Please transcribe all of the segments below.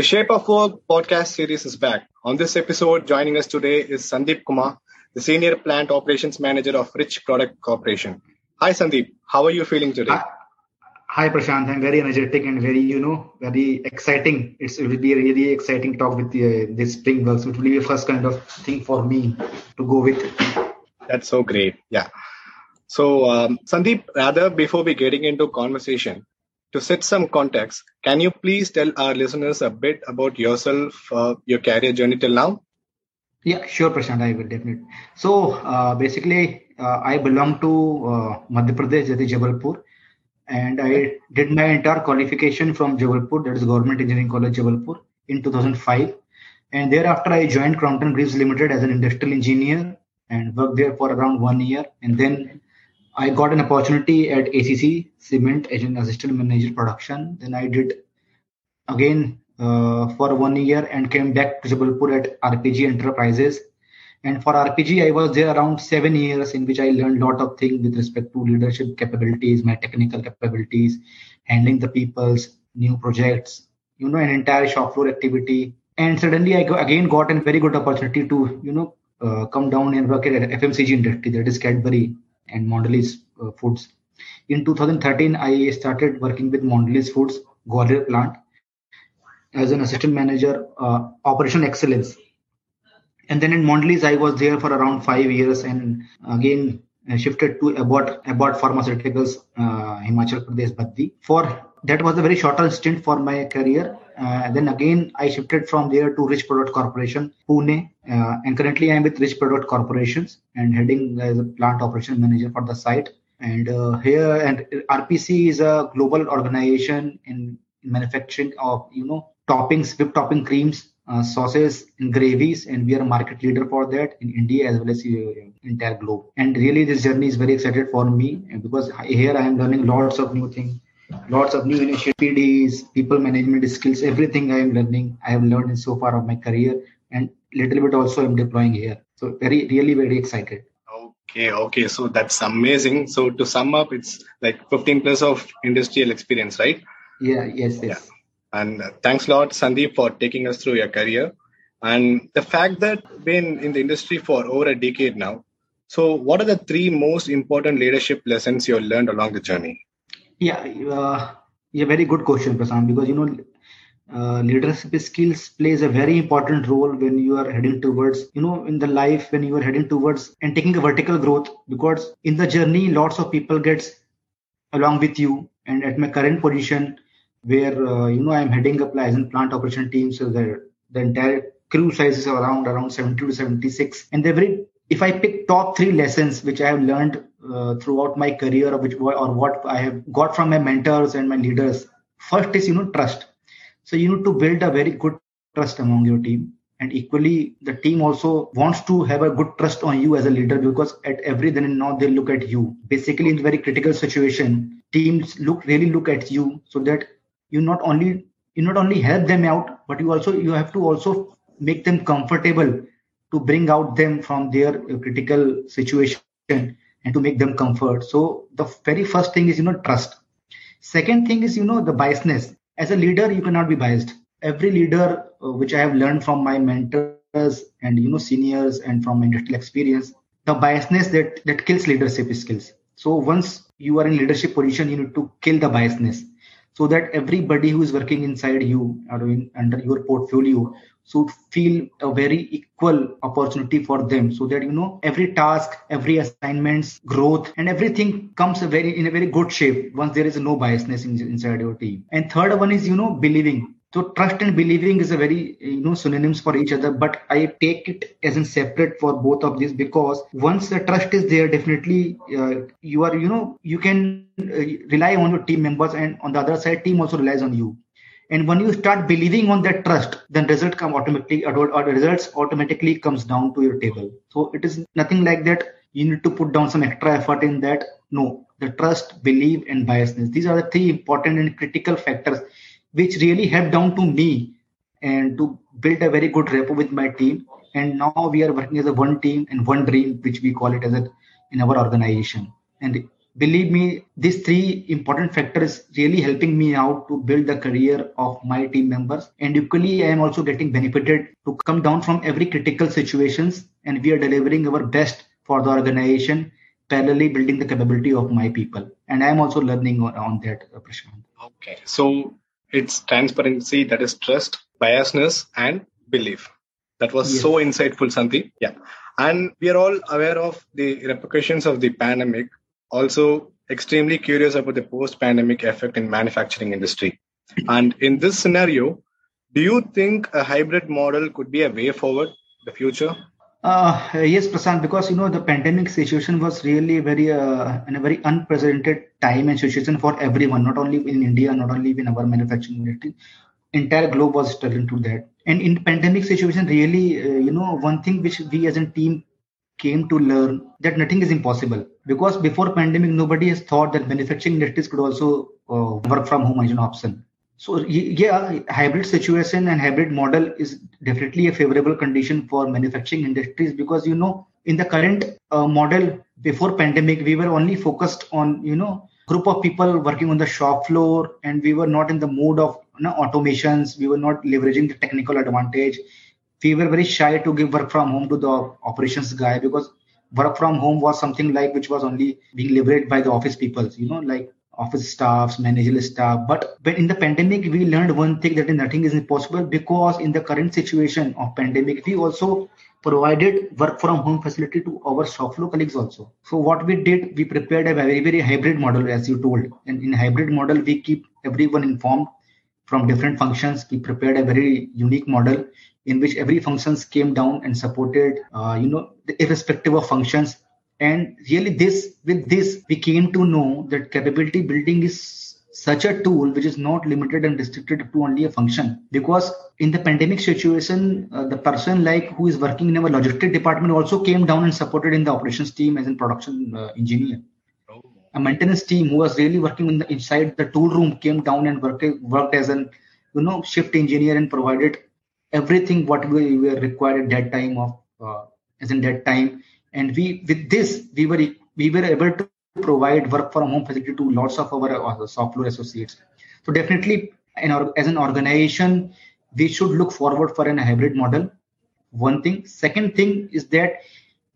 The Shape of Work podcast series is back. On this episode, joining us today is Sandeep Kumar, the Senior Plant Operations Manager of Rich Product Corporation. Hi, Sandeep. How are you feeling today? Hi, hi Prashant. I'm very energetic and very, you know, very exciting. It's, it will be a really exciting talk with the, uh, this Springworks. It will be the first kind of thing for me to go with. That's so great. Yeah. So, um, Sandeep, rather before we getting into conversation, to set some context, can you please tell our listeners a bit about yourself, uh, your career journey till now? Yeah, sure, Prashant. I will definitely. So uh, basically, uh, I belong to uh, Madhya Pradesh, that is Jabalpur, and I did my entire qualification from Jabalpur, that is Government Engineering College, Jabalpur, in 2005. And thereafter, I joined Crompton Greaves Limited as an industrial engineer and worked there for around one year. And then I got an opportunity at ACC Cement as an assistant manager production. Then I did again uh, for one year and came back to Jabalpur at RPG Enterprises. And for RPG, I was there around seven years, in which I learned a lot of things with respect to leadership capabilities, my technical capabilities, handling the people's new projects, you know, an entire shop floor activity. And suddenly, I again got a very good opportunity to, you know, uh, come down and work at FMCG industry, that is Cadbury and Mondelez uh, Foods. In 2013, I started working with Mondelez Foods Gwalior plant as an assistant manager, uh, operation excellence. And then in Mondelez, I was there for around five years, and again uh, shifted to Abbott Abbott Pharmaceuticals, uh, Himachal Pradesh, Baddi. For that was a very short stint for my career. Uh, then again, I shifted from there to Rich Product Corporation, Pune, uh, and currently I'm with Rich Product Corporations and heading as a plant operation manager for the site. And uh, here, and RPC is a global organization in manufacturing of you know toppings, whipped topping creams, uh, sauces, and gravies, and we are a market leader for that in India as well as uh, entire globe. And really, this journey is very excited for me because here I am learning lots of new things lots of new initiatives, PDs, people management skills, everything I am learning. I have learned in so far of my career and little bit also I'm deploying here. So very, really very excited. Okay, okay. So that's amazing. So to sum up, it's like 15 plus of industrial experience, right? Yeah, yes, yes. Yeah. And thanks a lot, Sandeep, for taking us through your career. And the fact that been in the industry for over a decade now. So what are the three most important leadership lessons you learned along the journey? Yeah, uh, yeah, very good question, Prasant. Because you know, uh, leadership skills plays a very important role when you are heading towards, you know, in the life when you are heading towards and taking a vertical growth. Because in the journey, lots of people gets along with you. And at my current position, where uh, you know I'm heading up in plant operation team, so the the entire crew size is around around 70 to 76, and they're very if I pick top three lessons which I have learned uh, throughout my career, which or what I have got from my mentors and my leaders, first is you know trust. So you need to build a very good trust among your team, and equally the team also wants to have a good trust on you as a leader because at every then and now they look at you. Basically, in very critical situation, teams look really look at you so that you not only you not only help them out, but you also you have to also make them comfortable to bring out them from their critical situation and to make them comfort. So the very first thing is you know trust. Second thing is you know the biasness. As a leader you cannot be biased. Every leader uh, which i have learned from my mentors and you know seniors and from industrial experience the biasness that that kills leadership skills. So once you are in leadership position you need to kill the biasness so that everybody who is working inside you or in, under your portfolio should feel a very equal opportunity for them. So that you know every task every assignments growth and everything comes a very in a very good shape once there is no biasness in, inside your team. And third one is you know believing so trust and believing is a very you know synonyms for each other but i take it as in separate for both of these because once the trust is there definitely uh, you are you know you can uh, rely on your team members and on the other side team also relies on you. And when you start believing on that trust then result come automatically or results automatically comes down to your table. So it is nothing like that you need to put down some extra effort in that. No the trust believe, and biasness. These are the three important and critical factors which really helped down to me and to build a very good rapport with my team and now we are working as a one team and one dream which we call it as a in our organization and believe me, these three important factors really helping me out to build the career of my team members. And equally, I am also getting benefited to come down from every critical situations and we are delivering our best for the organization, parallelly building the capability of my people. And I am also learning on, on that, Prashant. Okay. So it's transparency, that is trust, biasness, and belief. That was yes. so insightful, Sandeep. Yeah. And we are all aware of the repercussions of the pandemic also extremely curious about the post-pandemic effect in manufacturing industry. And in this scenario, do you think a hybrid model could be a way forward the future? Uh, yes, Prasant, because you know the pandemic situation was really very uh, in a very unprecedented time and situation for everyone, not only in India, not only in our manufacturing industry. Entire globe was struggling to that. And in pandemic situation, really, uh, you know, one thing which we as a team came to learn that nothing is impossible because before pandemic nobody has thought that manufacturing industries could also uh, work from home as an option so yeah hybrid situation and hybrid model is definitely a favorable condition for manufacturing industries because you know in the current uh, model before pandemic we were only focused on you know group of people working on the shop floor and we were not in the mood of you know, automations. We were not leveraging the technical advantage. We were very shy to give work from home to the operations guy because work from home was something like which was only being leveraged by the office people you know like office staffs managerial staff. But but in the pandemic we learned one thing that nothing is impossible. Because in the current situation of pandemic we also provided work from home facility to our shop floor colleagues also. So what we did we prepared a very very hybrid model as you told. And in hybrid model we keep everyone informed from different functions. We prepared a very unique model in which every functions came down and supported, uh, you know, irrespective of functions. And really, this with this, we came to know that capability building is such a tool which is not limited and restricted to only a function. Because in the pandemic situation uh, the person like who is working in our logistic department also came down and supported in the operations team as a production uh, engineer. Oh. a maintenance team who was really working in the, inside the tool room came down and worked, worked as an you know shift engineer and provided everything what we were required at that time of uh, as in that time and we with this we were we were able to provide work from home facility to lots of our uh, software associates. So definitely in as an organization we should look forward for an hybrid model. One thing. Second thing is that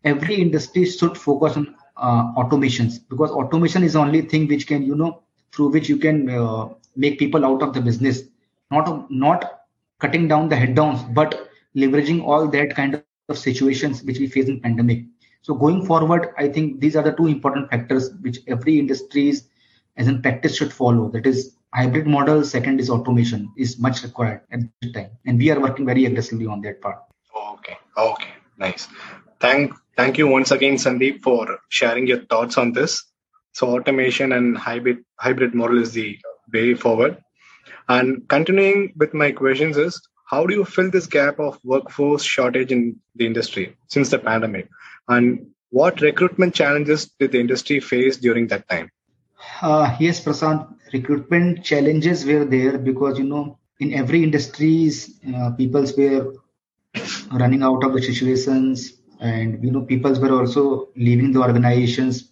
every industry should focus on uh, automations because automation is the only thing which can you know through which you can uh, make people out of the business. Not not cutting down the head downs, but leveraging all that kind of situations which we face in pandemic. So going forward, I think these are the two important factors which every industries as in practice should follow. That is hybrid model. Second is automation is much required at this time. And we are working very aggressively on that part. Okay. Okay. Nice. Thank thank you once again, Sandeep, for sharing your thoughts on this. So automation and hybrid hybrid model is the way forward. And continuing with my questions is how do you fill this gap of workforce shortage in the industry since the pandemic? And what recruitment challenges did the industry face during that time? Uh, yes, Prasant, recruitment challenges were there because, you know, in every industries, uh, peoples were running out of the situations and, you know, peoples were also leaving the organizations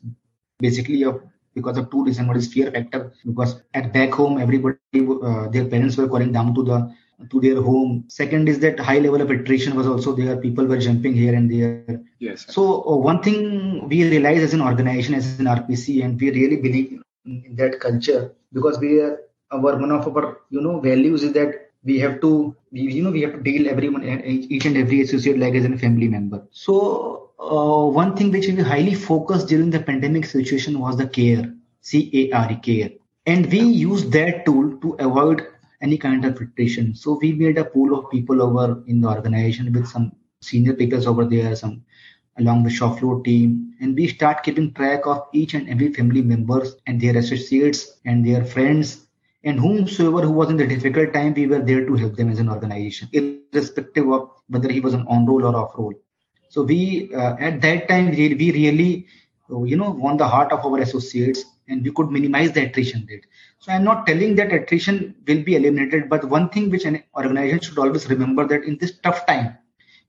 basically of because of two reasons. One is fear factor because at back home everybody uh, their parents were calling down to the to their home. Second is that high level of attrition was also there. People were jumping here and there. Yes. So uh, one thing we realize as an organization, as an RPC, and we really believe in that culture because we are our one of our you know values is that we have to we, you know we have to deal everyone each and every associate like as a family member. So uh, one thing which we highly focused during the pandemic situation was the care, C-A-R-E, care. And we used that tool to avoid any kind of filtration. So we made a pool of people over in the organization with some senior people over there, some along the shop floor team, and we start keeping track of each and every family members and their associates and their friends and whomsoever who was in the difficult time, we were there to help them as an organization, irrespective of whether he was an on roll or off roll. So we uh, at that time we, we really you know won the heart of our associates and we could minimize the attrition rate. So I'm not telling that attrition will be eliminated, but one thing which an organization should always remember that in this tough time,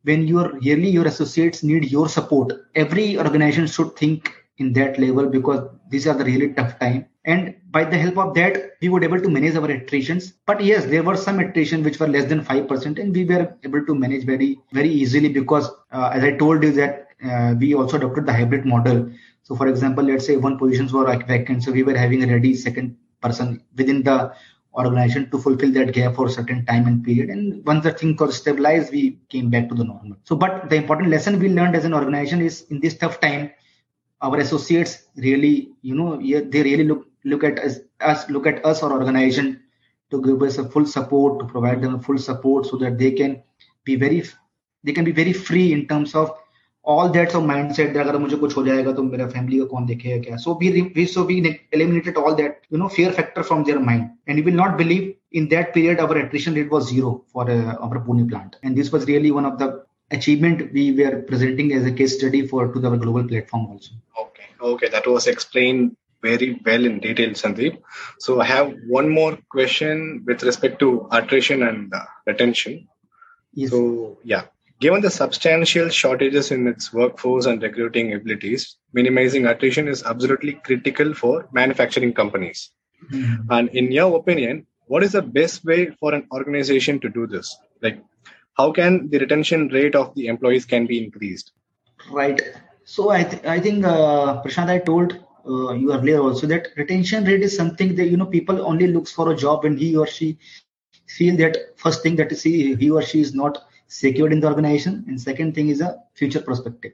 when your really your associates need your support, every organization should think in that level because these are the really tough time. And by the help of that, we were able to manage our attritions. But yes, there were some attrition which were less than 5%, and we were able to manage very, very easily because, uh, as I told you, that uh, we also adopted the hybrid model. So, for example, let's say one positions were vacant, so we were having a ready second person within the organization to fulfill that gap for a certain time and period. And once the thing got stabilized, we came back to the normal. So, but the important lesson we learned as an organization is in this tough time, our associates really, you know, they really look look at us, us look at us or organization to give us a full support, to provide them full support so that they can be very they can be very free in terms of all that so mindset that अगर मुझे कुछ हो जाएगा तो मेरा family को कौन देखेगा क्या so we, we so we eliminated all that you know fear factor from their mind and you will not believe in that period our attrition rate was zero for uh, our Pune plant and this was really one of the achievement we were presenting as a case study for to our global platform also okay okay that was explained very well in detail sandeep so i have one more question with respect to attrition and uh, retention yes. so yeah Given the substantial shortages in its workforce and recruiting abilities, minimizing attrition is absolutely critical for manufacturing companies. Mm-hmm. And in your opinion, what is the best way for an organization to do this? Like, how can the retention rate of the employees can be increased? Right. So I, th- I think uh, Prashant, I told uh, you earlier also that retention rate is something that you know people only looks for a job when he or she feel that first thing that he, he or she is not secured in the organization and second thing is a future perspective.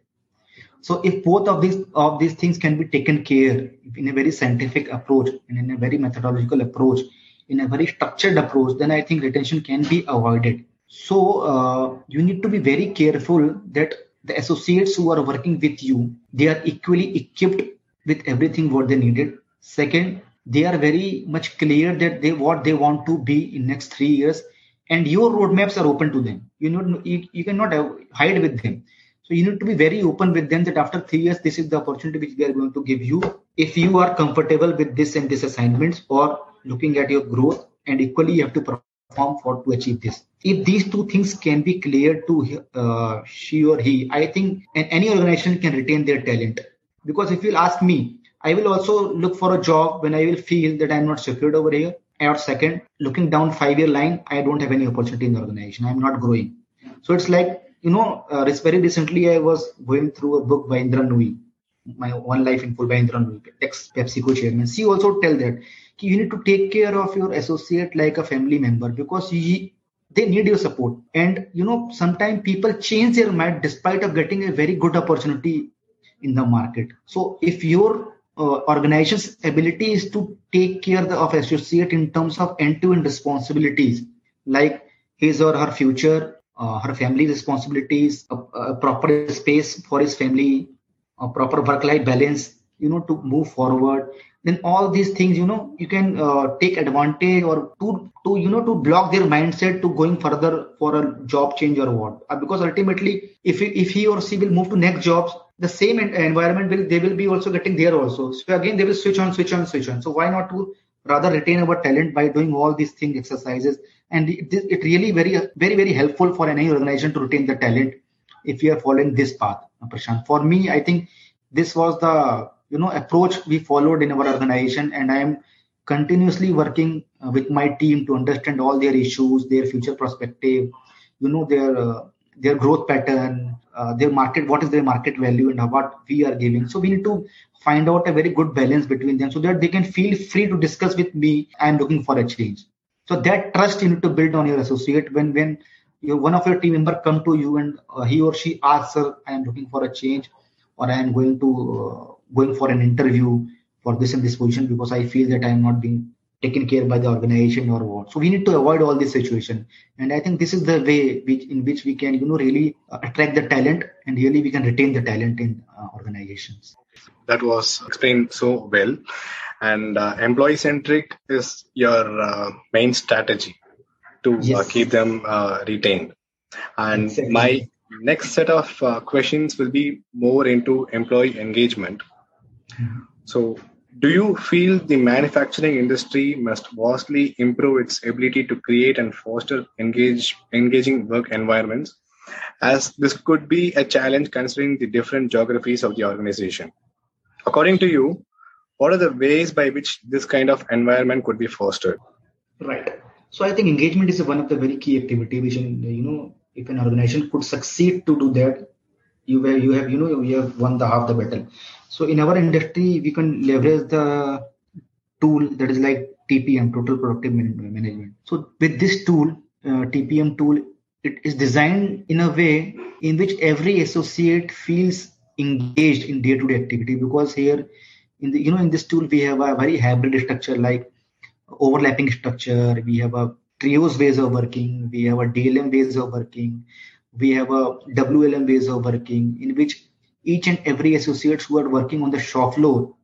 So if both of these of these things can be taken care in a very scientific approach and in a very methodological approach in a very structured approach then i think retention can be avoided. So uh, you need to be very careful that the associates who are working with you they are equally equipped with everything what they needed. Second they are very much clear that they what they want to be in next 3 years and your roadmaps are open to them. You know you, you cannot hide with them. So you need to be very open with them that after three years this is the opportunity which we are going to give you. If you are comfortable with this and this assignments or looking at your growth and equally you have to perform for to achieve this. If these two things can be clear to uh, she or he i think any organization can retain their talent. Because if you'll ask me i will also look for a job when i will feel that i'm not secured over here or second, looking down five year line, I don't have any opportunity in the organization. I'm not growing. So it's like, you know, uh, very recently I was going through a book by Indra Nooyi, my one life in full by Indra Nooyi, ex PepsiCo chairman. She also tell that you need to take care of your associate like a family member because he, they need your support. And you know, sometimes people change their mind despite of getting a very good opportunity in the market. So if your uh, organization's ability is to take care of associate in terms of end-to-end responsibilities like his or her future uh, her family responsibilities a, a, proper space for his family a proper work-life balance you know to move forward. Then all these things you know you can uh, take advantage or to to you know to block their mindset to going further for a job change or what. Uh, because ultimately if he, if he or she will move to next jobs the same environment will they will be also getting there also. So again they will switch on switch on switch on. So why not to rather retain our talent by doing all these thing exercises? And it, it really very very very helpful for any organization to retain the talent if you are following this path Prashant. for me i think this was the you know approach we followed in our organization and i am continuously working uh, with my team to understand all their issues their future perspective you know their uh, their growth pattern uh, their market what is their market value and what we are giving. So we need to find out a very good balance between them so that they can feel free to discuss with me. I am looking for a change. So that trust you need to build on your associate. When when you, one of your team member come to you and uh, he or she asks sir i am looking for a change or i am going to uh, going for an interview for this and this position because i feel that i am not being taken care by the organization or what. So we need to avoid all this situation. And I think this is the way which, in which we can, you know, really uh, attract the talent and really we can retain the talent in uh, organizations. That was explained so well. and uh, employee centric is your uh, main strategy to uh, yes. keep them uh, retained. And exactly. my next set of uh, questions will be more into employee engagement. Mm-hmm. So, do you feel the manufacturing industry must vastly improve its ability to create and foster engage, engaging work environments? As this could be a challenge considering the different geographies of the organization. According to you, what are the ways by which this kind of environment could be fostered? Right. So I think engagement is one of the very key activity which, you know, if an organization could succeed to do that, you have, you have, you know, you have won the half the battle. So in our industry, we can leverage the tool that is like TPM, Total Productive Management. So with this tool, uh, TPM tool, it is designed in a way in which every associate feels engaged in day-to-day activity because here in the you know in this tool we have a very hybrid structure like overlapping structure. We have a trios ways of working. We have a dlm ways of working. We have a wlm ways of working in which each and every associates who are working on the shop floor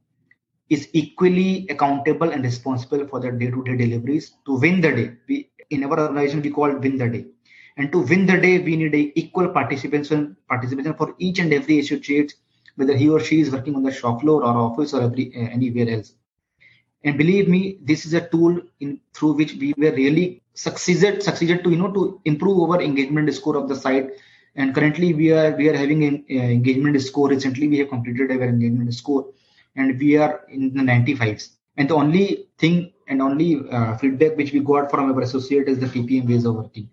is equally accountable and responsible for their day-to-day deliveries to win the day we in our organization we call win the day and to win the day, we need a equal participation participation for each and every associate, whether he or she is working on the shop floor or office or every, uh, anywhere else. And believe me, this is a tool in through which we were really succeeded succeeded to you know to improve our engagement score of the site. And currently, we are we are having an uh, engagement score. Recently, we have completed our engagement score, and we are in the 95s. And the only thing and only uh, feedback which we got from our associate is the TPM ways of working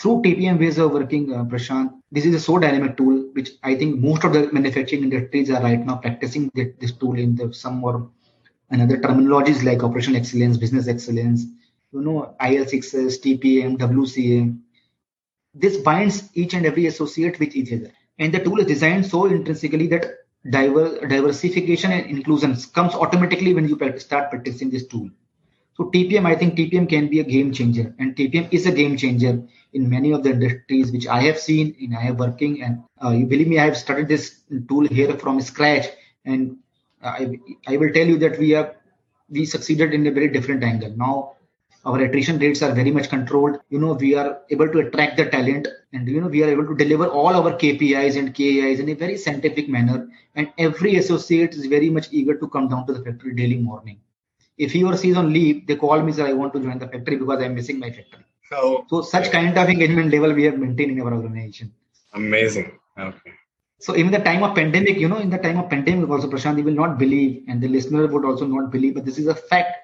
through TPM ways of working, uh, Prashant, this is a so dynamic tool, which I think most of the manufacturing industries are right now practicing this tool in the, some or another terminologies like operational excellence, business excellence, you know, IL6S, TPM, WCA. This binds each and every associate with each other. And the tool is designed so intrinsically that diver, diversification and inclusion comes automatically when you start practicing this tool. So TPM, I think TPM can be a game changer, and TPM is a game changer in many of the industries which I have seen in I have working. And uh, you believe me, I have started this tool here from scratch, and I I will tell you that we have we succeeded in a very different angle. Now our attrition rates are very much controlled. You know, we are able to attract the talent, and you know we are able to deliver all our KPIs and KIs in a very scientific manner. And every associate is very much eager to come down to the factory daily morning if he or she is on leave, they call me, sir, I want to join the factory because I'm missing my factory. So, so such kind of engagement level we have maintained in our organization. Amazing. Okay. So even the time of pandemic, you know, in the time of pandemic also, Prashant, you will not believe, and the listener would also not believe, but this is a fact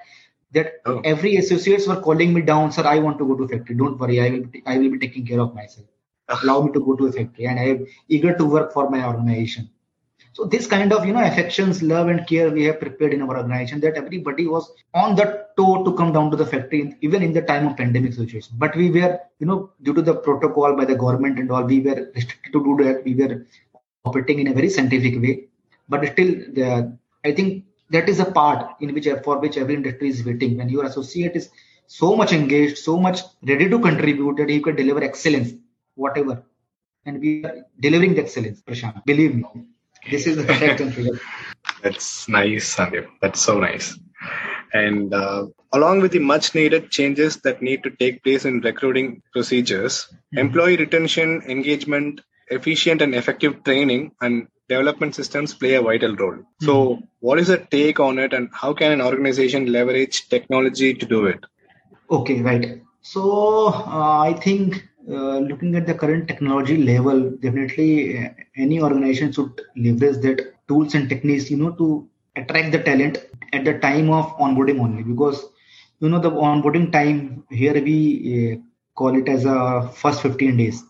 that oh. every associates were calling me down, sir, I want to go to factory. Don't worry, I will, I will be taking care of myself. Ah. Allow me to go to a factory, and I am eager to work for my organization. So this kind of you know affections, love and care we have prepared in our organization that everybody was on the toe to come down to the factory even in the time of pandemic situation. But we were you know due to the protocol by the government and all we were restricted to do that. We were operating in a very scientific way. But still, the, I think that is a part in which for which every industry is waiting. When your associate is so much engaged, so much ready to contribute that he can deliver excellence, whatever. And we are delivering the excellence, Prashant. Believe me. This is the fact and figure. That's nice, Sandeep. That's so nice. And uh, along with the much needed changes that need to take place in recruiting procedures, mm-hmm. employee retention, engagement, efficient and effective training, and development systems play a vital role. Mm-hmm. So, what is the take on it, and how can an organization leverage technology to do it? Okay, right. So, uh, I think uh, looking at the current technology level, definitely uh, any organization should leverage that tools and techniques, you know, to attract the talent at the time of onboarding only. Because you know the onboarding time here we uh, call it as a first 15 days.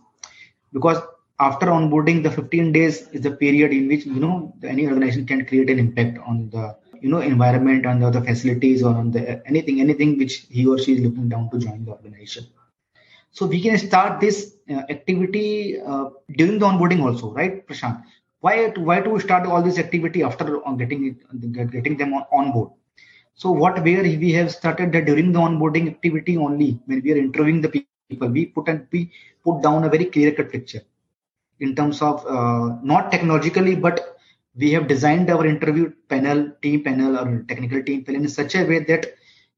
Because after onboarding, the 15 days is the period in which you know any organization can create an impact on the you know environment and the, facilities or on the anything anything which he or she is looking down to join the organization so we can start this uh, activity uh, during the onboarding also, right, Prashant? Why why do we start all this activity after getting it, getting them on, on board? So what where we have started that during the onboarding activity only when we are interviewing the people, we put and we put down a very clear cut picture in terms of uh, not technologically but we have designed our interview panel, team panel, or technical team panel in such a way that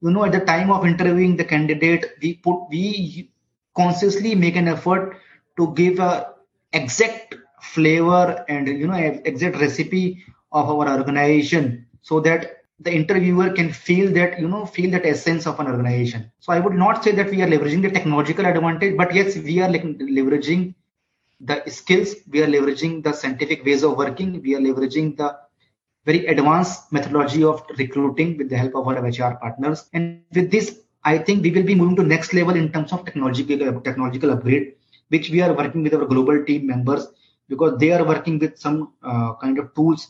you know at the time of interviewing the candidate, we put we consciously make an effort to give a exact flavor and you know exact recipe of our organization so that the interviewer can feel that you know feel that essence of an organization. So i would not say that we are leveraging the technological advantage but yes we are like leveraging the skills we are leveraging the scientific ways of working. We are leveraging the very advanced methodology of recruiting with the help of our hr partners. And with this i think we will be moving to next level in terms of technological technological upgrade which we are working with our global team members because they are working with some uh, kind of tools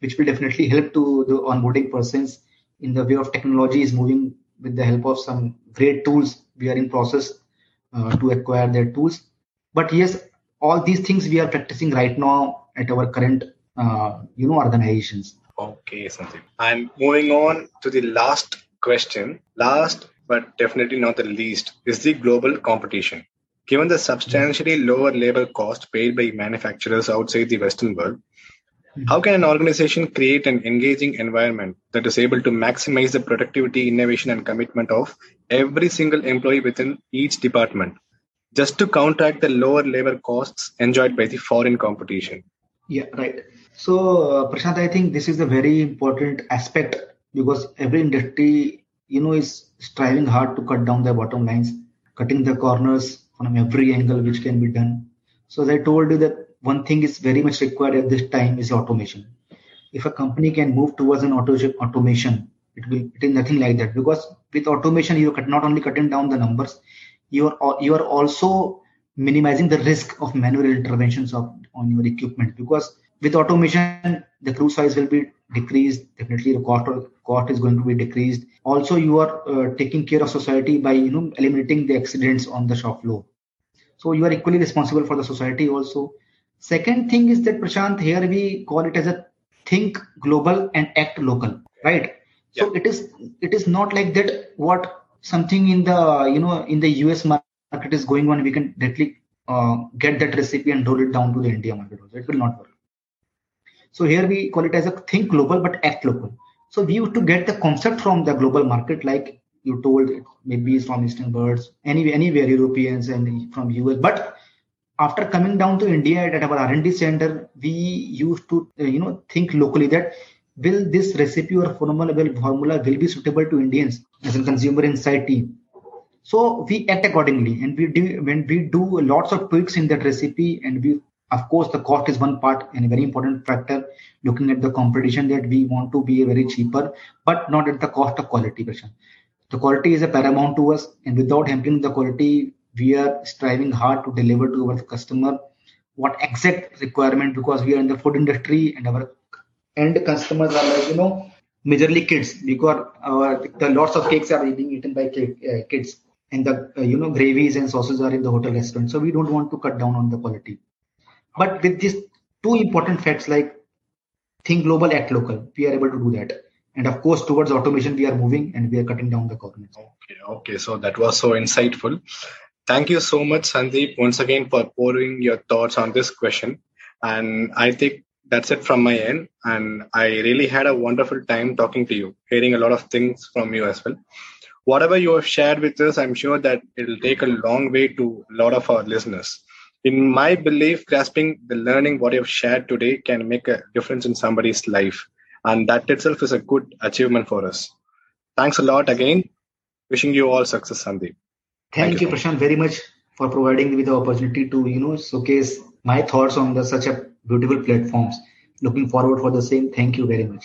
which will definitely help to the onboarding persons in the way of technology is moving with the help of some great tools we are in process uh, to acquire their tools. But yes all these things we are practicing right now at our current uh, you know organizations. Okay sandeep. And moving on to the last question. Last but definitely not the least is the global competition. Given the substantially lower labor cost paid by manufacturers outside the western world hmm. how can an organization create an engaging environment that is able to maximize the productivity, innovation, and commitment of every single employee within each department just to counteract the lower labor costs enjoyed by the foreign competition. Yeah, right. So, uh, Prashant, I think this is a very important aspect because every industry, you know, is striving hard to cut down their bottom lines, cutting the corners from every angle which can be done. So, as I told you that one thing is very much required at this time is automation. If a company can move towards an auto automation, it will it is nothing like that because with automation you are not only cutting down the numbers, you are you are also minimizing the risk of manual interventions of on your equipment because with automation the crew size will be decreased. Definitely the cost cost is going to be decreased. Also you are uh, taking care of society by you know eliminating the accidents on the shop floor. So you are equally responsible for the society also. Second thing is that prashant here we call it as a think global and act local right? So it is it is not like that what something in the you know in the US market is going on, we can directly uh, get that recipe and roll it down to the India market. Also. It will not work. So here we call it as a think global but act local. So we used to get the concept from the global market, like you told, maybe it's from Eastern birds, any, anywhere Europeans and from US. But after coming down to India at our R&D center, we used to uh, you know think locally that will this recipe or formula will, formula will be suitable to Indians as a consumer inside team. So we act accordingly, and we do when we do lots of tweaks in that recipe, and we of course the cost is one part and a very important factor. Looking at the competition that we want to be a very cheaper, but not at the cost of quality. The quality is a paramount to us, and without hampering the quality, we are striving hard to deliver to our customer what exact requirement because we are in the food industry and our end customers are like you know majorly kids. Because uh, the lots of cakes are being eaten by uh, kids. And the uh, you know gravies and sauces are in the hotel restaurant. So we don't want to cut down on the quality. But with these two important facts like think global act local. We are able to do that. And of course towards automation we are moving and we are cutting down the corners. Okay okay. So that was so insightful. Thank you so much sandeep once again for pouring your thoughts on this question. And i think that's it from my end. And I really had a wonderful time talking to you, hearing a lot of things from you as well. Whatever you have shared with us, I'm sure that it'll take a long way to a lot of our listeners. In my belief, grasping the learning what you've shared today can make a difference in somebody's life. And that itself is a good achievement for us. Thanks a lot again. Wishing you all success, Sandeep. Thank, Thank you, Prashant, very much for providing me the opportunity to, you know, showcase my thoughts on the, such a beautiful platforms. Looking forward for the same. Thank you very much.